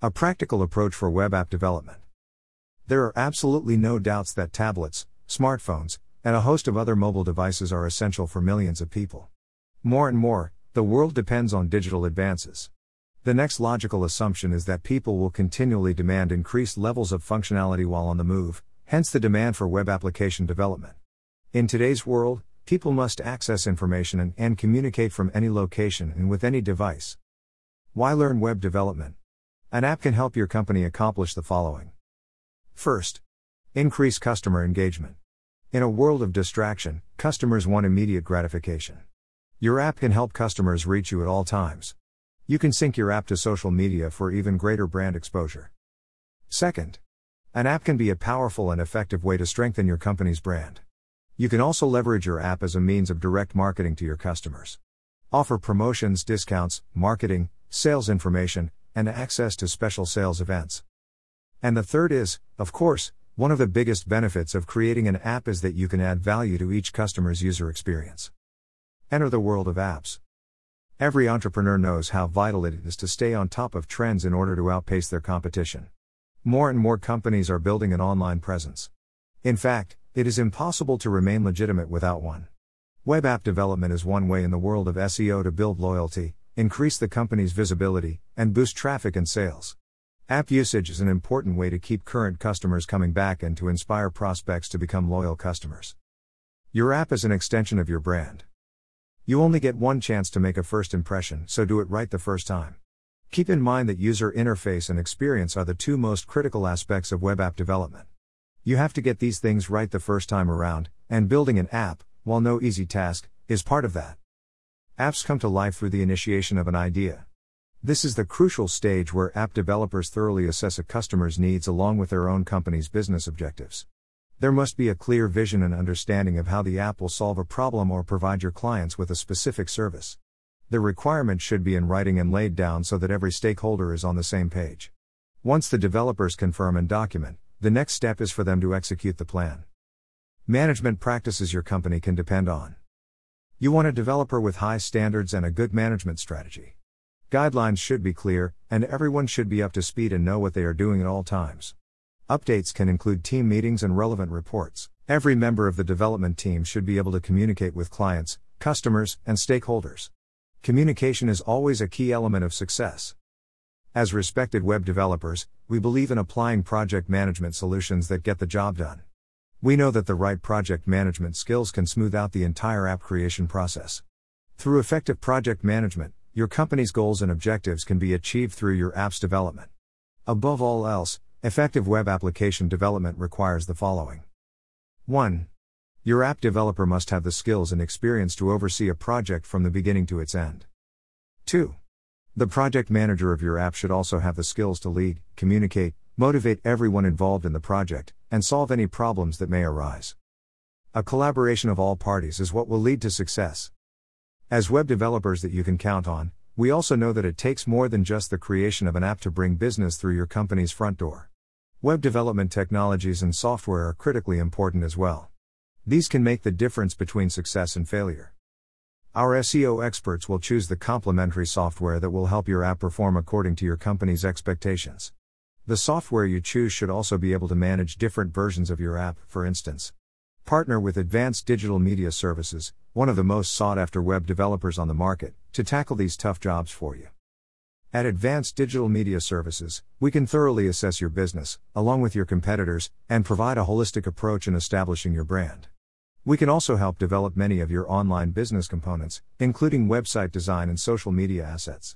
A practical approach for web app development. There are absolutely no doubts that tablets, smartphones, and a host of other mobile devices are essential for millions of people. More and more, the world depends on digital advances. The next logical assumption is that people will continually demand increased levels of functionality while on the move, hence the demand for web application development. In today's world, people must access information and, and communicate from any location and with any device. Why learn web development? An app can help your company accomplish the following. First, increase customer engagement. In a world of distraction, customers want immediate gratification. Your app can help customers reach you at all times. You can sync your app to social media for even greater brand exposure. Second, an app can be a powerful and effective way to strengthen your company's brand. You can also leverage your app as a means of direct marketing to your customers. Offer promotions, discounts, marketing, sales information, and access to special sales events. And the third is, of course, one of the biggest benefits of creating an app is that you can add value to each customer's user experience. Enter the world of apps. Every entrepreneur knows how vital it is to stay on top of trends in order to outpace their competition. More and more companies are building an online presence. In fact, it is impossible to remain legitimate without one. Web app development is one way in the world of SEO to build loyalty, increase the company's visibility, and boost traffic and sales. App usage is an important way to keep current customers coming back and to inspire prospects to become loyal customers. Your app is an extension of your brand. You only get one chance to make a first impression, so do it right the first time. Keep in mind that user interface and experience are the two most critical aspects of web app development. You have to get these things right the first time around, and building an app, while no easy task, is part of that. Apps come to life through the initiation of an idea. This is the crucial stage where app developers thoroughly assess a customer's needs along with their own company's business objectives. There must be a clear vision and understanding of how the app will solve a problem or provide your clients with a specific service. The requirement should be in writing and laid down so that every stakeholder is on the same page. Once the developers confirm and document, the next step is for them to execute the plan. Management practices your company can depend on. You want a developer with high standards and a good management strategy. Guidelines should be clear, and everyone should be up to speed and know what they are doing at all times. Updates can include team meetings and relevant reports. Every member of the development team should be able to communicate with clients, customers, and stakeholders. Communication is always a key element of success. As respected web developers, we believe in applying project management solutions that get the job done. We know that the right project management skills can smooth out the entire app creation process. Through effective project management, your company's goals and objectives can be achieved through your app's development. Above all else, effective web application development requires the following 1. Your app developer must have the skills and experience to oversee a project from the beginning to its end. 2. The project manager of your app should also have the skills to lead, communicate, motivate everyone involved in the project, and solve any problems that may arise. A collaboration of all parties is what will lead to success. As web developers that you can count on, we also know that it takes more than just the creation of an app to bring business through your company's front door. Web development technologies and software are critically important as well. These can make the difference between success and failure. Our SEO experts will choose the complementary software that will help your app perform according to your company's expectations. The software you choose should also be able to manage different versions of your app, for instance. Partner with Advanced Digital Media Services, one of the most sought after web developers on the market, to tackle these tough jobs for you. At Advanced Digital Media Services, we can thoroughly assess your business, along with your competitors, and provide a holistic approach in establishing your brand. We can also help develop many of your online business components, including website design and social media assets.